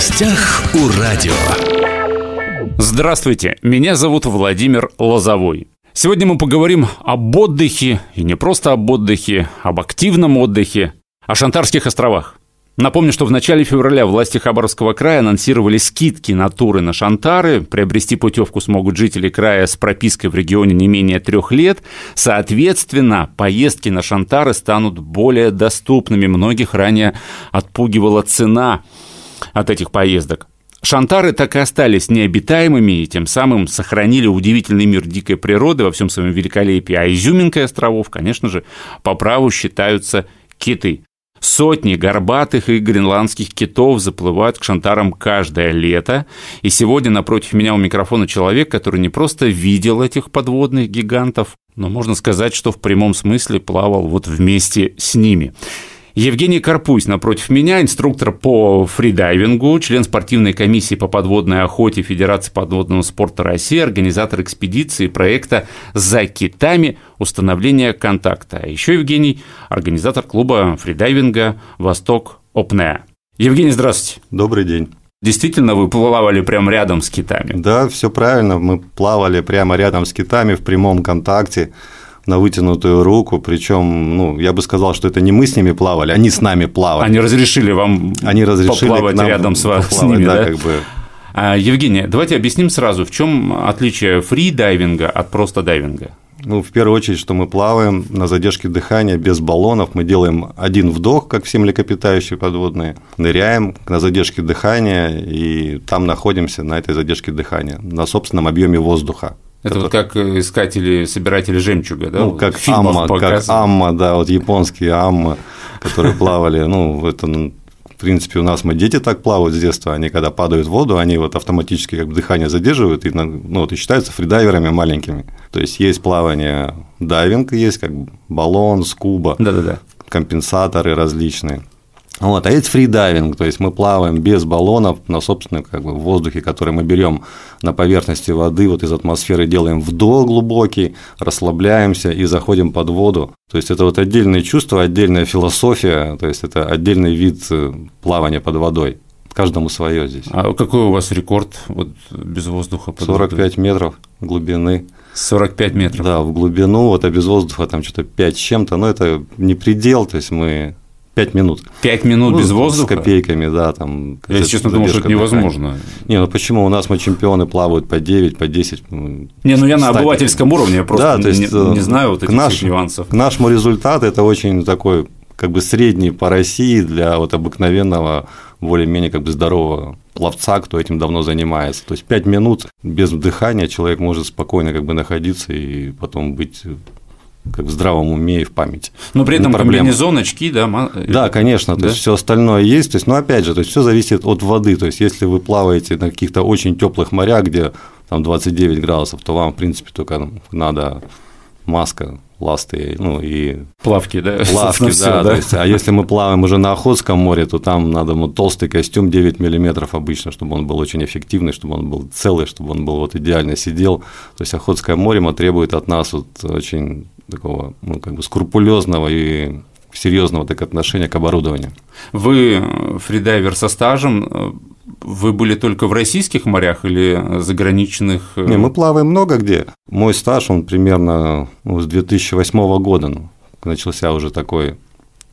гостях у радио. Здравствуйте, меня зовут Владимир Лозовой. Сегодня мы поговорим об отдыхе, и не просто об отдыхе, об активном отдыхе, о Шантарских островах. Напомню, что в начале февраля власти Хабаровского края анонсировали скидки на туры на Шантары. Приобрести путевку смогут жители края с пропиской в регионе не менее трех лет. Соответственно, поездки на Шантары станут более доступными. Многих ранее отпугивала цена от этих поездок. Шантары так и остались необитаемыми и тем самым сохранили удивительный мир дикой природы во всем своем великолепии. А изюминкой островов, конечно же, по праву считаются киты. Сотни горбатых и гренландских китов заплывают к шантарам каждое лето. И сегодня напротив меня у микрофона человек, который не просто видел этих подводных гигантов, но можно сказать, что в прямом смысле плавал вот вместе с ними. Евгений Карпусь напротив меня, инструктор по фридайвингу, член спортивной комиссии по подводной охоте Федерации подводного спорта России, организатор экспедиции проекта «За китами. Установление контакта». А еще Евгений – организатор клуба фридайвинга «Восток Опнеа». Евгений, здравствуйте. Добрый день. Действительно, вы плавали прямо рядом с китами? Да, все правильно. Мы плавали прямо рядом с китами в прямом контакте на вытянутую руку, причем, ну, я бы сказал, что это не мы с ними плавали, они с нами плавали. Они разрешили вам они разрешили поплавать рядом с, поплавать, с ними, да, да? как бы. А, Евгения, давайте объясним сразу, в чем отличие фри-дайвинга от просто дайвинга? Ну, в первую очередь, что мы плаваем на задержке дыхания без баллонов. Мы делаем один вдох, как все млекопитающие подводные, ныряем на задержке дыхания, и там находимся на этой задержке дыхания, на собственном объеме воздуха. Это который... вот как искатели, собиратели жемчуга, да? Ну, как амма, как амма, да, вот японские амма, которые плавали, ну, это, ну, в принципе, у нас мы дети так плавают с детства, они когда падают в воду, они вот автоматически как бы дыхание задерживают и, ну, вот, и считаются фридайверами маленькими. То есть есть плавание дайвинг, есть как баллон, скуба, Да-да-да. компенсаторы различные. Вот, а есть фридайвинг, то есть мы плаваем без баллонов на собственном как бы, воздухе, который мы берем на поверхности воды, вот из атмосферы делаем вдох глубокий, расслабляемся и заходим под воду. То есть это вот отдельное чувство, отдельная философия, то есть это отдельный вид э, плавания под водой. Каждому свое здесь. А какой у вас рекорд вот, без воздуха? Под 45 водой? метров глубины. 45 метров? Да, в глубину, вот, а без воздуха там что-то 5 с чем-то, но это не предел, то есть мы 5 минут. 5 минут ну, без воздуха? С копейками, да. Там, Я, если честно, думал, что это невозможно. Не, ну почему? У нас мы чемпионы плавают по 9, по 10. Не, ну я на обывательском уровне, я просто да, то есть, не, не знаю вот этих наш, нюансов. К нашему результату это очень такой как бы средний по России для вот обыкновенного более-менее как бы здорового пловца, кто этим давно занимается. То есть 5 минут без дыхания человек может спокойно как бы находиться и потом быть как в здравом уме и в памяти. Но при этом комбинезон, очки, да? Да, конечно, да? то есть все остальное есть. То есть, но опять же, то есть все зависит от воды. То есть, если вы плаваете на каких-то очень теплых морях, где там 29 градусов, то вам, в принципе, только надо маска, ласты, ну и плавки, да, плавки, да, все, да. То есть, а если мы плаваем уже на Охотском море, то там надо ну, толстый костюм 9 миллиметров обычно, чтобы он был очень эффективный, чтобы он был целый, чтобы он был вот идеально сидел. То есть Охотское море требует от нас вот очень такого, ну, как бы скрупулезного и серьезного так отношения к оборудованию. Вы фридайвер со стажем, вы были только в российских морях или заграничных? Не, мы плаваем много где. Мой стаж, он примерно ну, с 2008 года ну, начался уже такой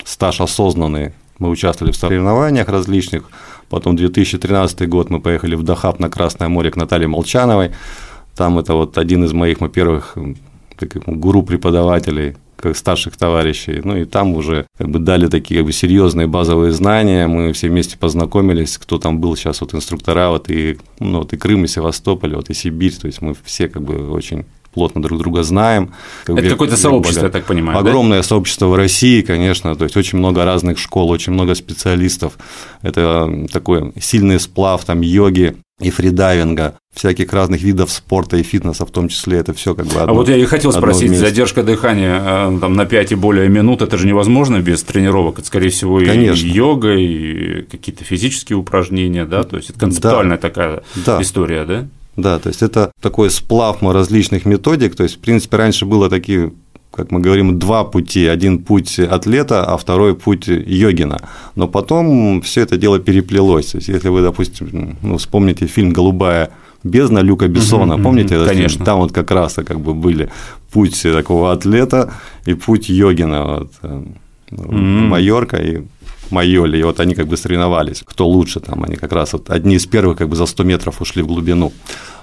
стаж осознанный. Мы участвовали в соревнованиях различных. Потом 2013 год мы поехали в Дахаб на Красное море к Наталье Молчановой. Там это вот один из моих, мы первых гуру преподавателей как старших товарищей. Ну и там уже как бы дали такие как бы серьезные базовые знания. Мы все вместе познакомились, кто там был сейчас вот инструктора, вот и, ну, вот и Крым, и Севастополь, вот и Сибирь. То есть мы все как бы очень плотно друг друга знаем. Как Это какое-то сообщество, я так понимаю. Огромное да? сообщество в России, конечно, то есть очень много разных школ, очень много специалистов. Это такой сильный сплав там йоги, и фридайвинга, всяких разных видов спорта и фитнеса в том числе, это все как бы одно, А вот я и хотел спросить, вместе. задержка дыхания э, там, на 5 и более минут, это же невозможно без тренировок, это, скорее всего, Конечно. и йога, и какие-то физические упражнения, да, то есть это концептуальная да. такая да. история, да? Да, то есть это такой сплав различных методик, то есть, в принципе, раньше было такие как мы говорим, два пути. Один путь атлета, а второй путь йогина. Но потом все это дело переплелось. То есть, если вы, допустим, ну, вспомните фильм «Голубая бездна» Люка Бессона, угу, помните этот Конечно. фильм? Там вот как раз как бы были путь такого атлета и путь йогина. Вот, угу. Майорка и Майоли, и вот они как бы соревновались, кто лучше там, они как раз вот одни из первых как бы за 100 метров ушли в глубину.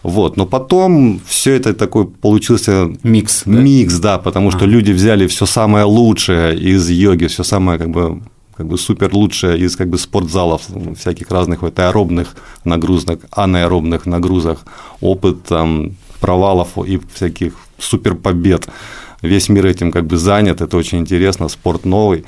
Вот, но потом все это такой получился микс, микс, да, да потому что а. люди взяли все самое лучшее из йоги, все самое как бы как бы супер лучшее из как бы спортзалов, всяких разных вот аэробных нагрузок, анаэробных нагрузок, опыт там провалов и всяких супер побед. Весь мир этим как бы занят, это очень интересно, спорт новый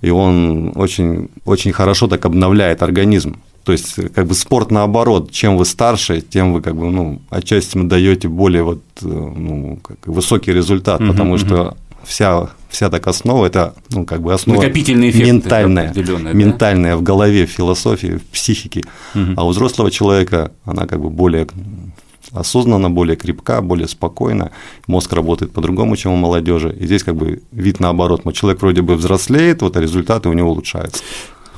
и он очень, очень хорошо так обновляет организм. То есть, как бы спорт наоборот, чем вы старше, тем вы как бы, ну, отчасти даете более вот, э, ну, как высокий результат, угу, потому угу. что вся, вся так основа это ну, как бы основа Накопительный эффект ментальная, ментальная да? в голове, в философии, в психике. Угу. А у взрослого человека она как бы более осознанно, более крепка, более спокойно, мозг работает по-другому, чем у молодежи. И здесь как бы вид наоборот. Человек вроде бы взрослеет, вот, а результаты у него улучшаются.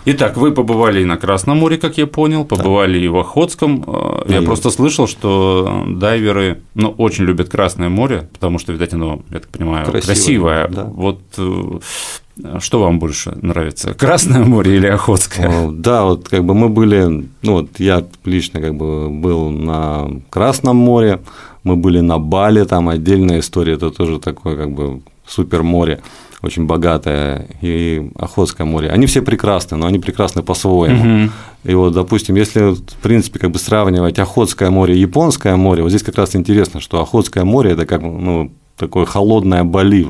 Итак, вы побывали и на Красном море, как я понял, побывали да. и в Охотском. Э, я и... просто слышал, что дайверы ну, очень любят Красное море, потому что, видать, оно, я так понимаю, красивое. красивое. Да. Вот э, что вам больше нравится, Красное море или Охотское? Да, вот как бы мы были, ну вот я лично как бы был на Красном море, мы были на Бали, там отдельная история, это тоже такое как бы супер море, очень богатое, и Охотское море. Они все прекрасны, но они прекрасны по-своему. Угу. И вот, допустим, если, в принципе, как бы сравнивать Охотское море и Японское море, вот здесь как раз интересно, что Охотское море – это как, ну, такое холодное Бали.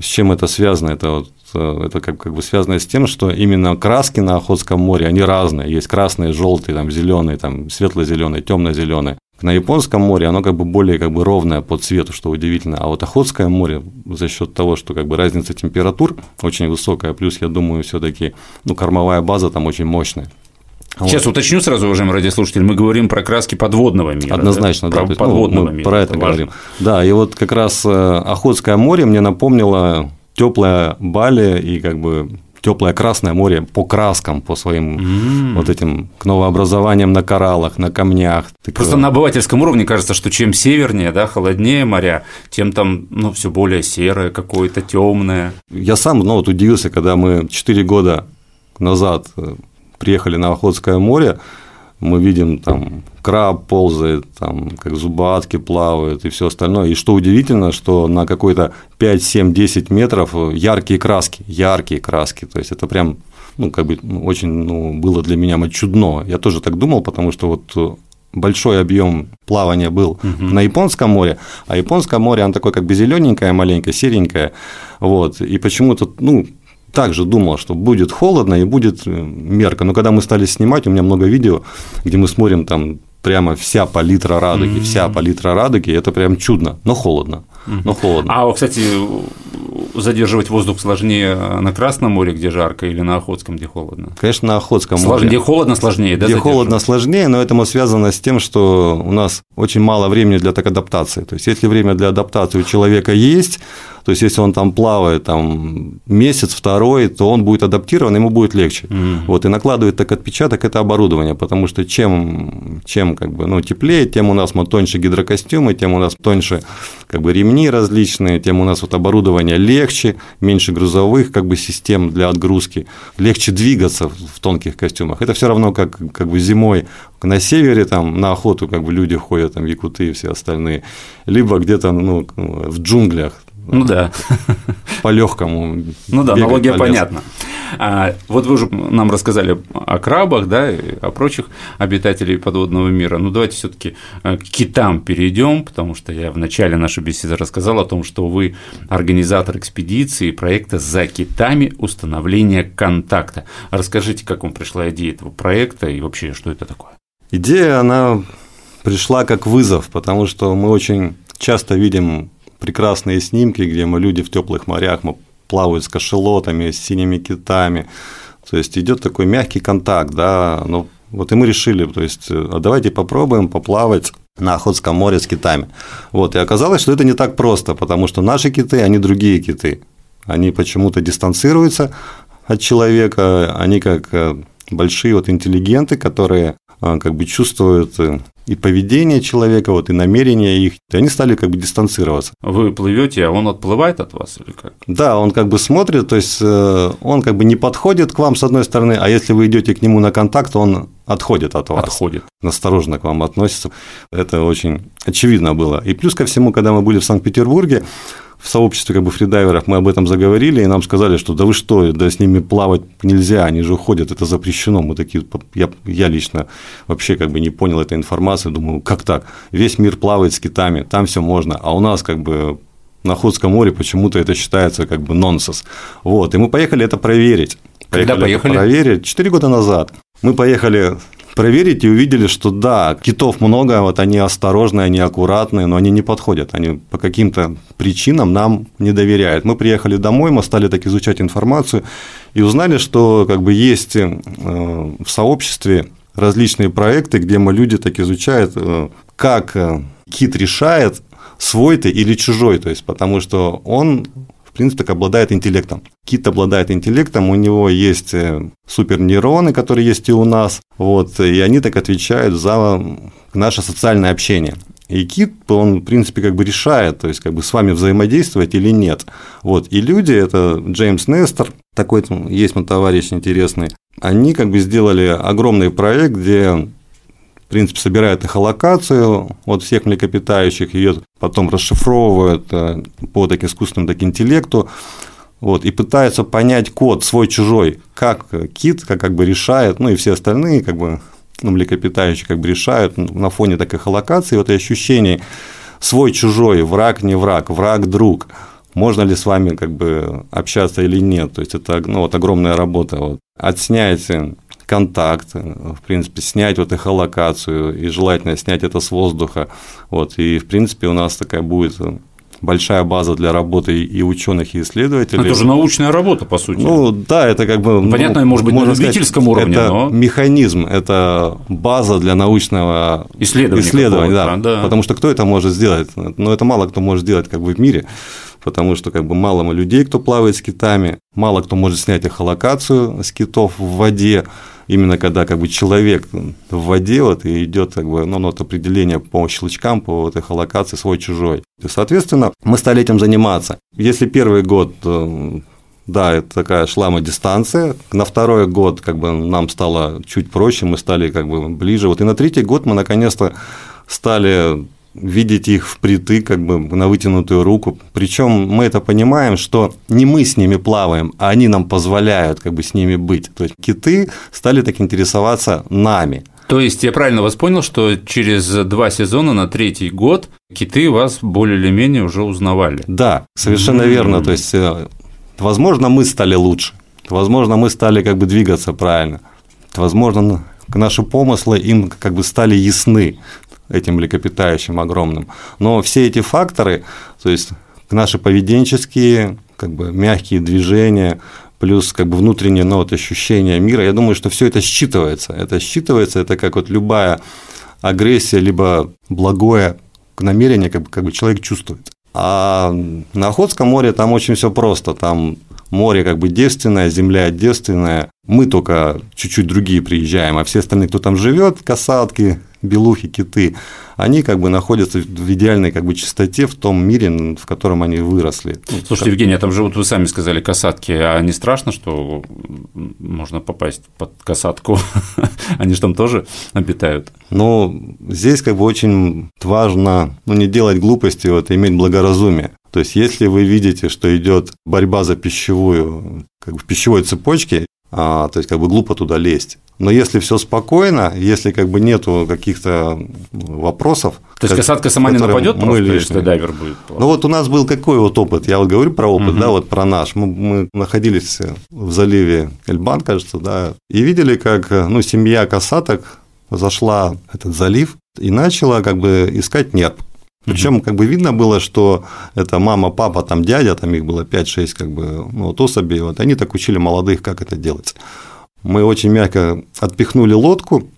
С чем это связано? Это вот это как, как бы связано с тем, что именно краски на Охотском море, они разные. Есть красные, желтые, там, зеленые, там, светло-зеленые, темно-зеленые. На Японском море оно как бы более как бы ровное по цвету, что удивительно. А вот Охотское море за счет того, что как бы разница температур очень высокая, плюс, я думаю, все-таки ну, кормовая база там очень мощная. Сейчас вот. уточню сразу, уважаемые радиослушатели, мы говорим про краски подводного мира. Однозначно, да. да. Про подводного ну, мира. Про это, это говорим. Да, и вот как раз э, Охотское море мне напомнило теплое Бали и как бы теплое Красное море по краскам, по своим mm. вот этим к новообразованиям на кораллах, на камнях. Просто на обывательском уровне кажется, что чем севернее, да, холоднее моря, тем там ну, все более серое какое-то, темное. Я сам ну, вот удивился, когда мы 4 года назад э, приехали на Охотское море, мы видим там краб ползает, там как зубатки плавают и все остальное. И что удивительно, что на какой-то 5, 7, 10 метров яркие краски, яркие краски. То есть это прям ну, как бы ну, очень ну, было для меня чудно. Я тоже так думал, потому что вот большой объем плавания был угу. на Японском море, а Японское море, оно такое как бы зелененькое, маленькое, серенькое, вот, и почему-то, ну, также думал, что будет холодно и будет мерка. Но когда мы стали снимать, у меня много видео, где мы смотрим там прямо вся палитра радуги, mm-hmm. вся палитра радуги, это прям чудно, но холодно, mm-hmm. но холодно. А, кстати, задерживать воздух сложнее на Красном море, где жарко, или на Охотском, где холодно? Конечно, на Охотском море. Где холодно сложнее, да? Где холодно сложнее, но этому связано с тем, что у нас очень мало времени для такой адаптации. То есть, если время для адаптации у человека есть, то есть, если он там плавает там, месяц, второй, то он будет адаптирован, ему будет легче. Mm. Вот, и накладывает так отпечаток это оборудование, потому что чем, чем как бы, ну, теплее, тем у нас мы тоньше гидрокостюмы, тем у нас тоньше как бы, ремни различные, тем у нас вот оборудование легче, меньше грузовых как бы, систем для отгрузки, легче двигаться в тонких костюмах. Это все равно как, как бы зимой на севере там на охоту как бы люди ходят там якуты и все остальные, либо где-то ну, в джунглях ну да. По-легкому. Ну да, аналогия понятна. А, вот вы уже нам рассказали о крабах, да, и о прочих обитателей подводного мира. Ну давайте все-таки э, к китам перейдем, потому что я в начале нашей беседы рассказал о том, что вы организатор экспедиции проекта «За китами. Установление контакта». Расскажите, как вам пришла идея этого проекта и вообще, что это такое? Идея, она пришла как вызов, потому что мы очень часто видим прекрасные снимки, где мы люди в теплых морях, мы плавают с кашелотами, с синими китами. То есть идет такой мягкий контакт, да, но Вот и мы решили, то есть, а давайте попробуем поплавать на Охотском море с китами. Вот, и оказалось, что это не так просто, потому что наши киты, они другие киты. Они почему-то дистанцируются от человека, они как э, большие вот интеллигенты, которые э, как бы чувствуют э, и поведение человека, вот, и намерения их, и они стали как бы дистанцироваться. Вы плывете, а он отплывает от вас или как? Да, он как бы смотрит, то есть он как бы не подходит к вам с одной стороны, а если вы идете к нему на контакт, он отходит от вас. Отходит. Осторожно к вам относится. Это очень очевидно было. И плюс ко всему, когда мы были в Санкт-Петербурге, в сообществе как бы фридайверов мы об этом заговорили, и нам сказали, что да вы что, да с ними плавать нельзя, они же уходят, это запрещено. Мы такие, я, я лично вообще как бы не понял этой информации, думаю, как так? Весь мир плавает с китами, там все можно, а у нас как бы на Охотском море почему-то это считается как бы нонсенс. Вот, и мы поехали это проверить. Поехали Когда поехали? проверить. Четыре года назад. Мы поехали проверить и увидели, что да, китов много, вот они осторожные, они аккуратные, но они не подходят, они по каким-то причинам нам не доверяют. Мы приехали домой, мы стали так изучать информацию и узнали, что как бы есть э, в сообществе различные проекты, где мы люди так изучают, э, как э, кит решает свой ты или чужой, то есть потому что он так обладает интеллектом. Кит обладает интеллектом, у него есть э, супернейроны, которые есть и у нас, вот, и они так отвечают за наше социальное общение. И кит, он, в принципе, как бы решает, то есть, как бы с вами взаимодействовать или нет. Вот. И люди, это Джеймс Нестер, такой есть мой товарищ интересный, они как бы сделали огромный проект, где принципе, собирают эхолокацию от всех млекопитающих, ее потом расшифровывают э, по так искусственному так интеллекту, вот, и пытаются понять код свой-чужой, как кит как, как бы решает, ну и все остальные как бы ну, млекопитающие как бы решают на фоне такой эхолокации, вот и ощущение свой-чужой, враг не враг, враг-друг, можно ли с вами как бы общаться или нет, то есть это ну, вот огромная работа, вот. отснять контакт, в принципе, снять вот эхолокацию, и желательно снять это с воздуха. Вот, и, в принципе, у нас такая будет большая база для работы и ученых, и исследователей. Это же научная работа, по сути. Ну, да, это как бы… Ну, Понятно, ну, может быть, на любительском сказать, уровне, это но… механизм, это база для научного исследования, исследования да, да. Потому что кто это может сделать? Ну, это мало кто может сделать как бы в мире потому что как бы мало людей, кто плавает с китами, мало кто может снять эхолокацию с китов в воде, именно когда как бы человек в воде вот и идет как бы, ну, ну, вот определение по щелчкам, по вот эхолокации свой-чужой. Соответственно, мы стали этим заниматься. Если первый год э, да, это такая шлама дистанция. На второй год как бы нам стало чуть проще, мы стали как бы ближе. Вот и на третий год мы наконец-то стали видеть их впритык, как бы на вытянутую руку. Причем мы это понимаем, что не мы с ними плаваем, а они нам позволяют как бы с ними быть. То есть киты стали так интересоваться нами. То есть я правильно вас понял, что через два сезона на третий год киты вас более или менее уже узнавали? Да, совершенно mm-hmm. верно. То есть, э, возможно, мы стали лучше, возможно, мы стали как бы двигаться правильно, возможно, наши помыслы им как бы стали ясны этим млекопитающим огромным. Но все эти факторы, то есть наши поведенческие, как бы мягкие движения, плюс как бы внутреннее ну, вот, ощущение мира, я думаю, что все это считывается. Это считывается, это как вот любая агрессия, либо благое намерение, как бы, как бы человек чувствует. А на Охотском море там очень все просто. Там море как бы девственное, земля девственная. Мы только чуть-чуть другие приезжаем, а все остальные, кто там живет, касатки, белухи, киты, они как бы находятся в идеальной как бы чистоте в том мире, в котором они выросли. Ну, Слушайте. Евгений, а там живут, вы сами сказали, касатки, а не страшно, что можно попасть под касатку? они же там тоже обитают? Ну, здесь как бы очень важно ну, не делать глупости, вот, иметь благоразумие. То есть, если вы видите, что идет борьба за пищевую, как бы в пищевой цепочке, а, то есть как бы глупо туда лезть. Но если все спокойно, если как бы нету каких-то вопросов, то есть касатка сама не нападет, мы просто, если дайвер будет. Ну вот у нас был какой вот опыт? Я вот говорю про опыт, угу. да, вот про наш. Мы, мы находились в заливе Эльбан, кажется, да, и видели, как ну семья касаток зашла в этот залив и начала как бы искать нерп. Причем как бы видно было, что это мама, папа, там дядя, там их было 5-6 как бы, ну, вот особей, вот они так учили молодых, как это делать. Мы очень мягко отпихнули лодку,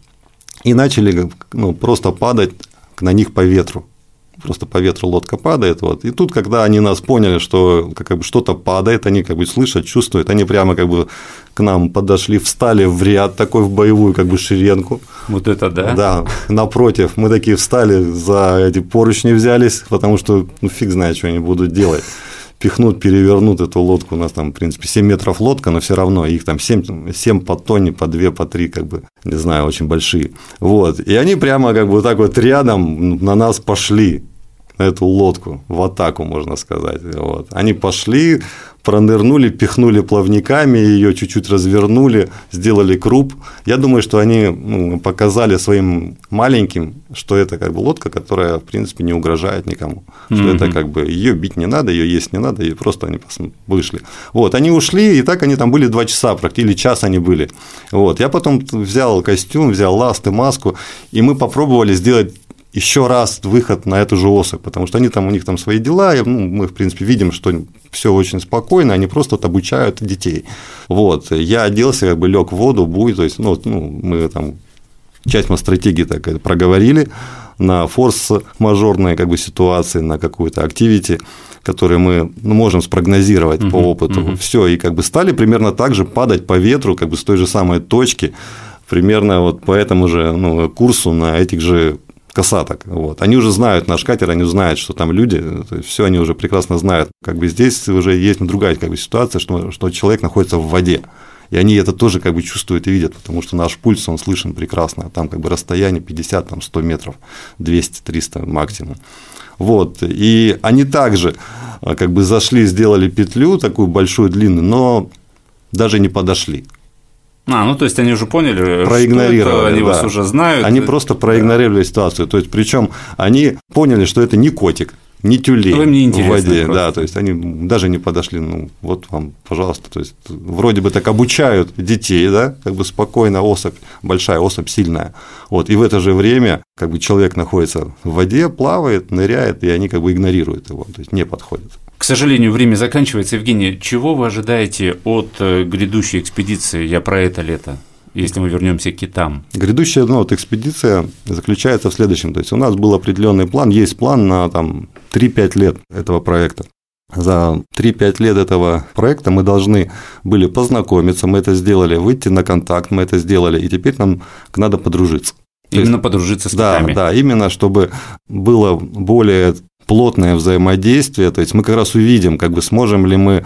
и начали ну, просто падать на них по ветру просто по ветру лодка падает. Вот. И тут, когда они нас поняли, что как бы что-то падает, они как бы слышат, чувствуют, они прямо как бы к нам подошли, встали в ряд такой в боевую как бы шеренку. Вот это да? Да, напротив, мы такие встали, за эти поручни взялись, потому что ну фиг знает, что они будут делать пихнут, перевернут эту лодку. У нас там, в принципе, 7 метров лодка, но все равно их там 7, 7 по тонне, по 2, по 3, как бы, не знаю, очень большие. Вот. И они прямо как бы вот так вот рядом на нас пошли эту лодку в атаку, можно сказать. Вот. Они пошли, пронырнули, пихнули плавниками, ее чуть-чуть развернули, сделали круп. Я думаю, что они ну, показали своим маленьким, что это как бы лодка, которая, в принципе, не угрожает никому. Что mm-hmm. это как бы ее бить не надо, ее есть не надо, и просто они вышли. Вот, они ушли, и так они там были два часа, практически или час они были. Вот, я потом взял костюм, взял ласты, маску, и мы попробовали сделать еще раз выход на эту же особь, потому что они там, у них там свои дела, и, ну, мы, в принципе, видим, что все очень спокойно, они просто вот обучают детей. Вот, я оделся, как бы лег в воду, буй, то есть, ну, ну мы там часть мы стратегии так проговорили на форс-мажорные как бы ситуации, на какую-то активити, которые мы ну, можем спрогнозировать uh-huh, по опыту. Uh-huh. Все, и как бы стали примерно так же падать по ветру, как бы с той же самой точки, примерно вот по этому же ну, курсу на этих же касаток. Вот. Они уже знают наш катер, они знают, что там люди, все они уже прекрасно знают. Как бы здесь уже есть другая как бы, ситуация, что, что человек находится в воде. И они это тоже как бы чувствуют и видят, потому что наш пульс, он слышен прекрасно. Там как бы расстояние 50, там 100 метров, 200-300 максимум. Вот. И они также а, как бы зашли, сделали петлю такую большую, длинную, но даже не подошли. А, ну то есть они уже поняли, проигнорировали, что это, они да. вас уже знают. Они просто проигнорировали да. ситуацию. То есть, причем они поняли, что это не котик, не тюлень в воде, просто. да, то есть они даже не подошли, ну вот вам, пожалуйста, то есть вроде бы так обучают детей, да, как бы спокойно особь, большая особь, сильная, вот, и в это же время как бы человек находится в воде, плавает, ныряет, и они как бы игнорируют его, то есть не подходят. К сожалению, время заканчивается. Евгений, чего вы ожидаете от э, грядущей экспедиции «Я про это лето»? если мы вернемся к китам? Грядущая ну, вот экспедиция заключается в следующем. То есть у нас был определенный план, есть план на там, 3-5 лет этого проекта. За 3-5 лет этого проекта мы должны были познакомиться, мы это сделали, выйти на контакт, мы это сделали, и теперь нам надо подружиться. Именно есть, подружиться с да, китами. Да, именно чтобы было более плотное взаимодействие, то есть мы как раз увидим, как бы сможем ли мы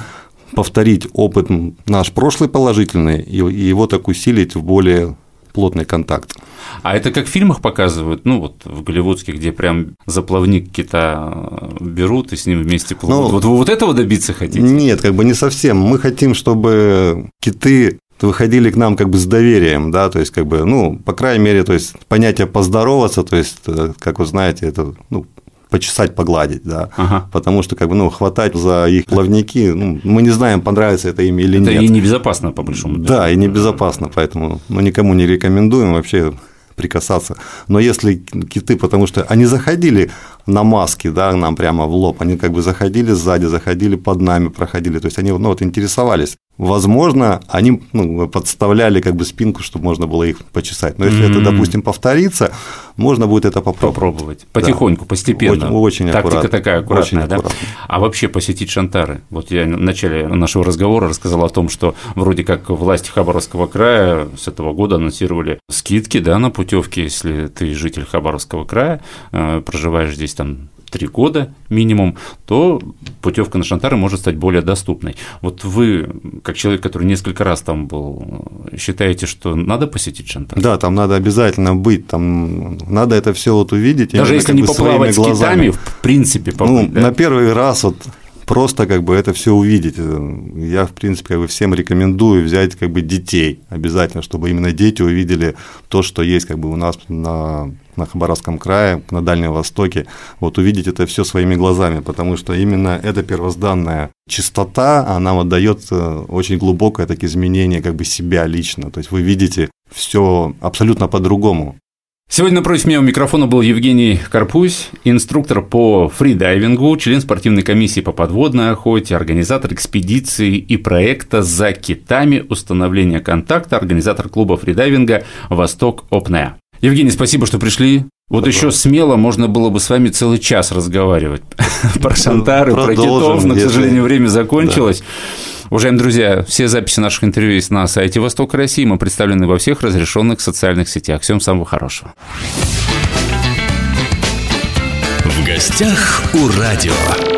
повторить опыт наш прошлый положительный и его так усилить в более плотный контакт. А это как в фильмах показывают, ну вот в голливудских, где прям заплавник кита берут и с ним вместе плывут. Ну, вот вы вот этого добиться хотите? Нет, как бы не совсем. Мы хотим, чтобы киты выходили к нам как бы с доверием, да, то есть как бы, ну, по крайней мере, то есть понятие поздороваться, то есть, э, как вы знаете, это, ну, почесать, погладить, да, ага. потому что как бы ну хватать за их плавники, ну, мы не знаем, понравится это им или это нет. Это и небезопасно по большому счету. Да, и небезопасно, поэтому ну никому не рекомендуем вообще прикасаться. Но если киты, потому что они заходили на маски, да, нам прямо в лоб, они как бы заходили сзади, заходили под нами, проходили, то есть они ну, вот интересовались. Возможно, они ну, подставляли как бы спинку, чтобы можно было их почесать. Но если mm-hmm. это, допустим, повторится, можно будет это попробовать. Попробовать. Потихоньку, да. постепенно. Очень, очень Тактика аккуратно. такая аккуратная, очень да? Аккуратно. А вообще посетить Шантары. Вот я в начале нашего разговора рассказал о том, что вроде как власти Хабаровского края с этого года анонсировали скидки да, на путевки, если ты житель Хабаровского края, э, проживаешь здесь там три года минимум, то путевка на Шантары может стать более доступной. Вот вы, как человек, который несколько раз там был, считаете, что надо посетить Шантар? Да, там надо обязательно быть, там надо это все вот увидеть. Даже если не поплавать с глазами. китами, в принципе, побыть, ну, да? на первый раз вот просто как бы это все увидеть. Я, в принципе, как бы всем рекомендую взять как бы детей обязательно, чтобы именно дети увидели то, что есть как бы у нас на на Хабаровском крае, на Дальнем Востоке, вот увидеть это все своими глазами, потому что именно эта первозданная чистота, она вот дает э, очень глубокое так изменение как бы себя лично, то есть вы видите все абсолютно по-другому. Сегодня напротив меня у микрофона был Евгений Карпусь, инструктор по фридайвингу, член спортивной комиссии по подводной охоте, организатор экспедиции и проекта «За китами. Установление контакта», организатор клуба фридайвинга «Восток Опнеа». Евгений, спасибо, что пришли. Вот Пожалуйста. еще смело можно было бы с вами целый час разговаривать про шантары, про китов, но, к сожалению, время закончилось. Уважаемые друзья, все записи наших интервью есть на сайте Восток России. Мы представлены во всех разрешенных социальных сетях. Всем самого хорошего. В гостях у радио.